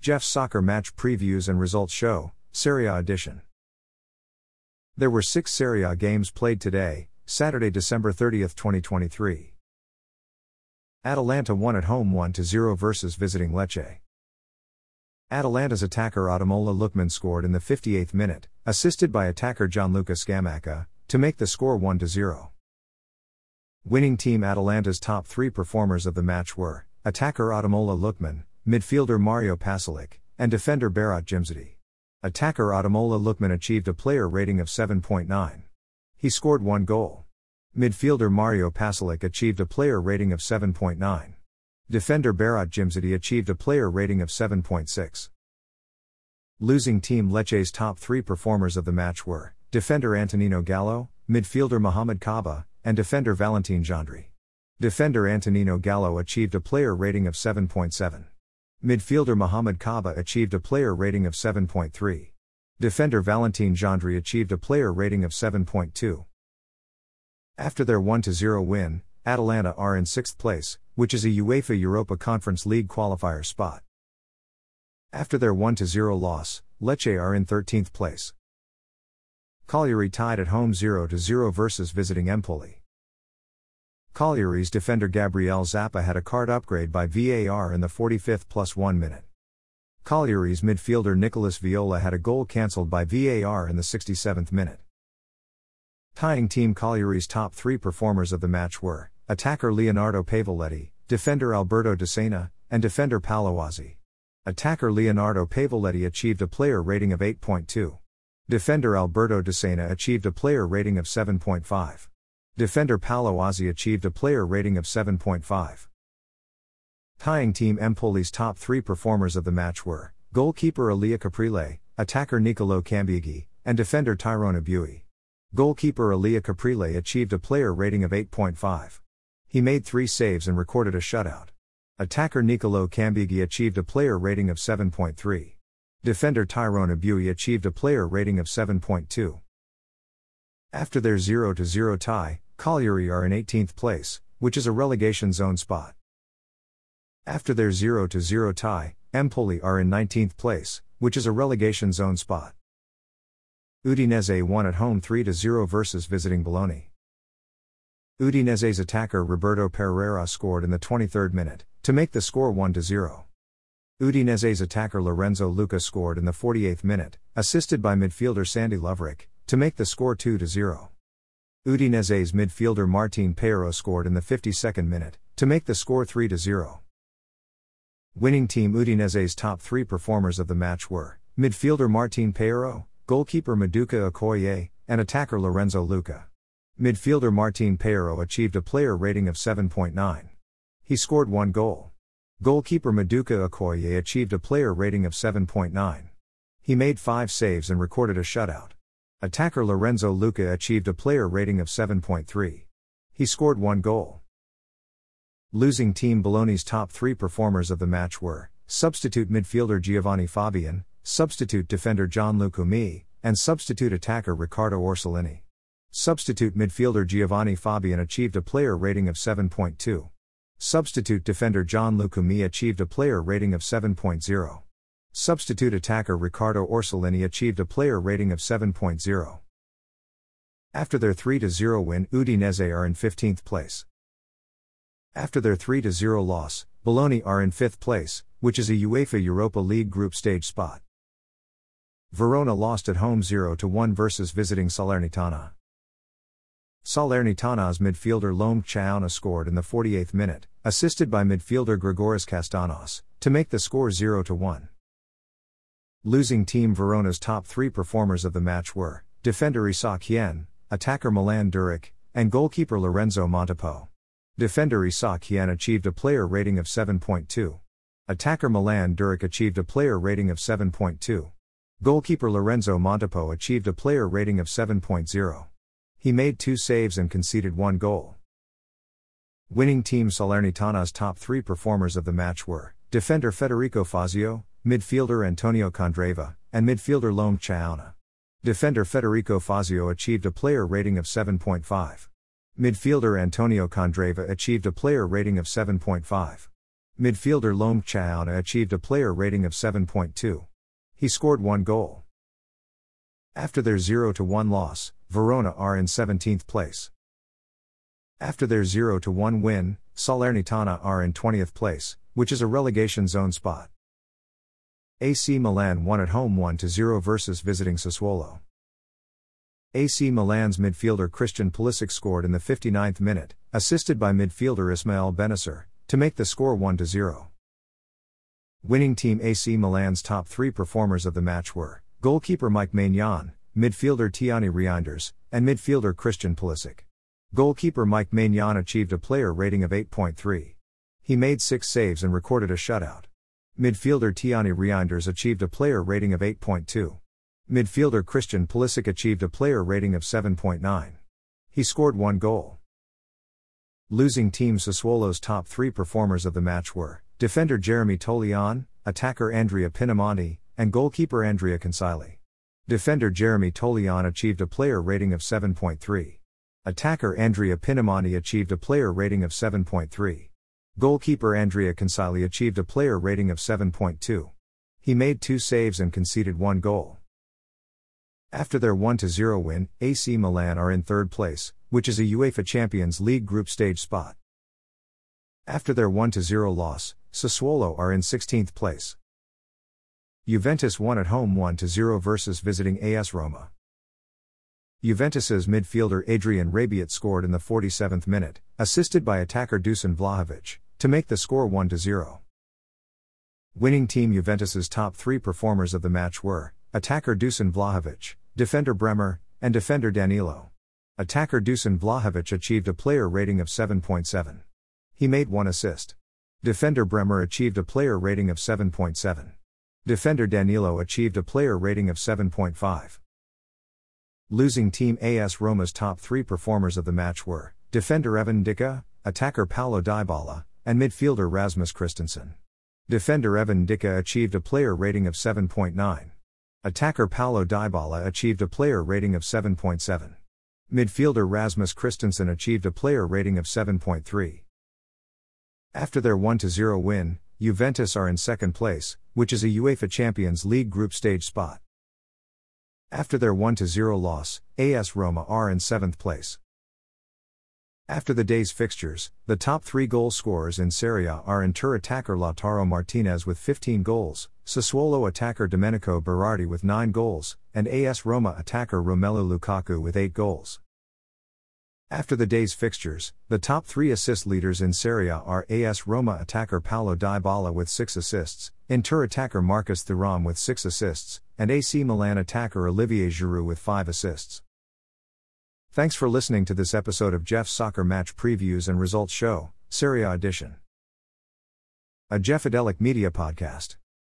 Jeff's Soccer Match Previews and Results Show, Serie A Edition. There were six Serie A games played today, Saturday, December 30, 2023. Atalanta won at home 1 0 versus visiting Lecce. Atalanta's attacker Ademola Lookman scored in the 58th minute, assisted by attacker Gianluca Scamacca, to make the score 1 0. Winning team Atalanta's top three performers of the match were attacker Ademola Lookman, midfielder Mario Pasalic, and defender Berat Djimsiti. Attacker Ademola Lookman achieved a player rating of 7.9. He scored one goal. Midfielder Mario Pasalic achieved a player rating of 7.9. Defender Berat Djimsiti achieved a player rating of 7.6. Losing team Lecce's top three performers of the match were defender Antonino Gallo, midfielder Mohamed Kaba, and defender Valentin Gendry. Defender Antonino Gallo achieved a player rating of 7.7. Midfielder Mohamed Kaba achieved a player rating of 7.3. Defender Valentin Gendry achieved a player rating of 7.2. After their 1 0 win, Atalanta are in sixth place, which is a UEFA Europa Conference League qualifier spot. After their 1 0 loss, Lecce are in 13th place. Cagliari tied at home 0 0 versus visiting Empoli. Cagliari's defender Gabriel Zappa had a card upgrade by VAR in the 45th plus 1 minute. Cagliari's midfielder Nicolas Viola had a goal cancelled by VAR in the 67th minute. Tying team Cagliari's top three performers of the match were attacker Leonardo Pavoletti, defender Alberto Di and defender Paulo Azzi. Attacker Leonardo Pavoletti achieved a player rating of 8.2. Defender Alberto Di achieved a player rating of 7.5. Defender Paolo achieved a player rating of 7.5. Tying team Empoli's top three performers of the match were goalkeeper Elia Caprile, attacker Nicolo Cambiaghi, and defender Tyronne Ebuehi. Goalkeeper Elia Caprile achieved a player rating of 8.5. He made three saves and recorded a shutout. Attacker Nicolo Cambiaghi achieved a player rating of 7.3. Defender Tyronne Ebuehi achieved a player rating of 7.2. After their 0 0 tie, Cagliari are in 18th place, which is a relegation zone spot. After their 0 0 tie, Empoli are in 19th place, which is a relegation zone spot. Udinese won at home 3 0 versus visiting Bologna. Udinese's attacker Roberto Pereyra scored in the 23rd minute, to make the score 1 0. Udinese's attacker Lorenzo Lucca scored in the 48th minute, assisted by midfielder Sandy Lovric, to make the score 2 0. Udinese's midfielder Martin Payero scored in the 52nd minute, to make the score 3 0. Winning team Udinese's top three performers of the match were midfielder Martin Payero, goalkeeper Maduka Okoye, and attacker Lorenzo Lucca. Midfielder Martin Payero achieved a player rating of 7.9. He scored one goal. Goalkeeper Maduka Okoye achieved a player rating of 7.9. He made five saves and recorded a shutout. Attacker Lorenzo Lucca achieved a player rating of 7.3. He scored one goal. Losing team Bologna's top three performers of the match were substitute midfielder Giovanni Fabbian, substitute defender Jhon Lucumí, and substitute attacker Riccardo Orsolini. Substitute midfielder Giovanni Fabbian achieved a player rating of 7.2. Substitute defender Jhon Lucumí achieved a player rating of 7.0. Substitute attacker Riccardo Orsolini achieved a player rating of 7.0. After their 3 0 win, Udinese are in 15th place. After their 3 0 loss, Bologna are in 5th place, which is a UEFA Europa League group stage spot. Verona lost at home 0 1 versus visiting Salernitana. Salernitana's midfielder Loum Tchaouna scored in the 48th minute, assisted by midfielder Grigoris Kastanos, to make the score 0 1. Losing team Verona's top three performers of the match were defender Isak Hien, attacker Milan Duric, and goalkeeper Lorenzo Montipò. Defender Isak Hien achieved a player rating of 7.2. Attacker Milan Duric achieved a player rating of 7.2. Goalkeeper Lorenzo Montipò achieved a player rating of 7.0. He made two saves and conceded one goal. Winning team Salernitana's top three performers of the match were defender Federico Fazio, midfielder Antonio Candreva, and midfielder Loum Tchaouna. Defender Federico Fazio achieved a player rating of 7.5. Midfielder Antonio Candreva achieved a player rating of 7.5. Midfielder Loum Tchaouna achieved a player rating of 7.2. He scored one goal. After their 0 1 loss, Verona are in 17th place. After their 0 1 win, Salernitana are in 20th place, which is a relegation zone spot. AC Milan won at home 1 0 versus visiting Sassuolo. AC Milan's midfielder Christian Pulisic scored in the 59th minute, assisted by midfielder Ismail Bennacer, to make the score 1 0. Winning team AC Milan's top three performers of the match were goalkeeper Mike Maignan, midfielder Tijjani Reijnders, and midfielder Christian Pulisic. Goalkeeper Mike Maignan achieved a player rating of 8.3. He made six saves and recorded a shutout. Midfielder Tijjani Reijnders achieved a player rating of 8.2. Midfielder Christian Pulisic achieved a player rating of 7.9. He scored one goal. Losing team Sassuolo's top three performers of the match were defender Jeremy Toljan, attacker Andrea Pinamonti, and goalkeeper Andrea Consigli. Defender Jeremy Toljan achieved a player rating of 7.3. Attacker Andrea Pinamonti achieved a player rating of 7.3. Goalkeeper Andrea Consigli achieved a player rating of 7.2. He made two saves and conceded one goal. After their 1 0 win, AC Milan are in third place, which is a UEFA Champions League group stage spot. After their 1 0 loss, Sassuolo are in 16th place. Juventus won at home 1 0 versus visiting AS Roma. Juventus's midfielder Adrien Rabiot scored in the 47th minute, assisted by attacker Dusan Vlahovic to make the score 1 0. Winning team Juventus's top three performers of the match were attacker Dusan Vlahovic, defender Bremer, and defender Danilo. Attacker Dusan Vlahovic achieved a player rating of 7.7. He made one assist. Defender Bremer achieved a player rating of 7.7. Defender Danilo achieved a player rating of 7.5. Losing team AS Roma's top three performers of the match were defender Evan Ndicka, attacker Paulo Dybala, and midfielder Rasmus Kristensen. Defender Evan Ndicka achieved a player rating of 7.9. Attacker Paulo Dybala achieved a player rating of 7.7. Midfielder Rasmus Kristensen achieved a player rating of 7.3. After their 1 0 win, Juventus are in second place, which is a UEFA Champions League group stage spot. After their 1 0 loss, AS Roma are in seventh place. After the day's fixtures, the top three goal scorers in Serie A are Inter attacker Lautaro Martinez with 15 goals, Sassuolo attacker Domenico Berardi with 9 goals, and AS Roma attacker Romelu Lukaku with 8 goals. After the day's fixtures, the top three assist leaders in Serie A are AS Roma attacker Paulo Dybala with 6 assists, Inter attacker Marcus Thuram with 6 assists, and AC Milan attacker Olivier Giroud with 5 assists. Thanks for listening to this episode of Jeff's Soccer Match Previews and Results Show, Serie A Edition. A Jeffadelic Media Podcast.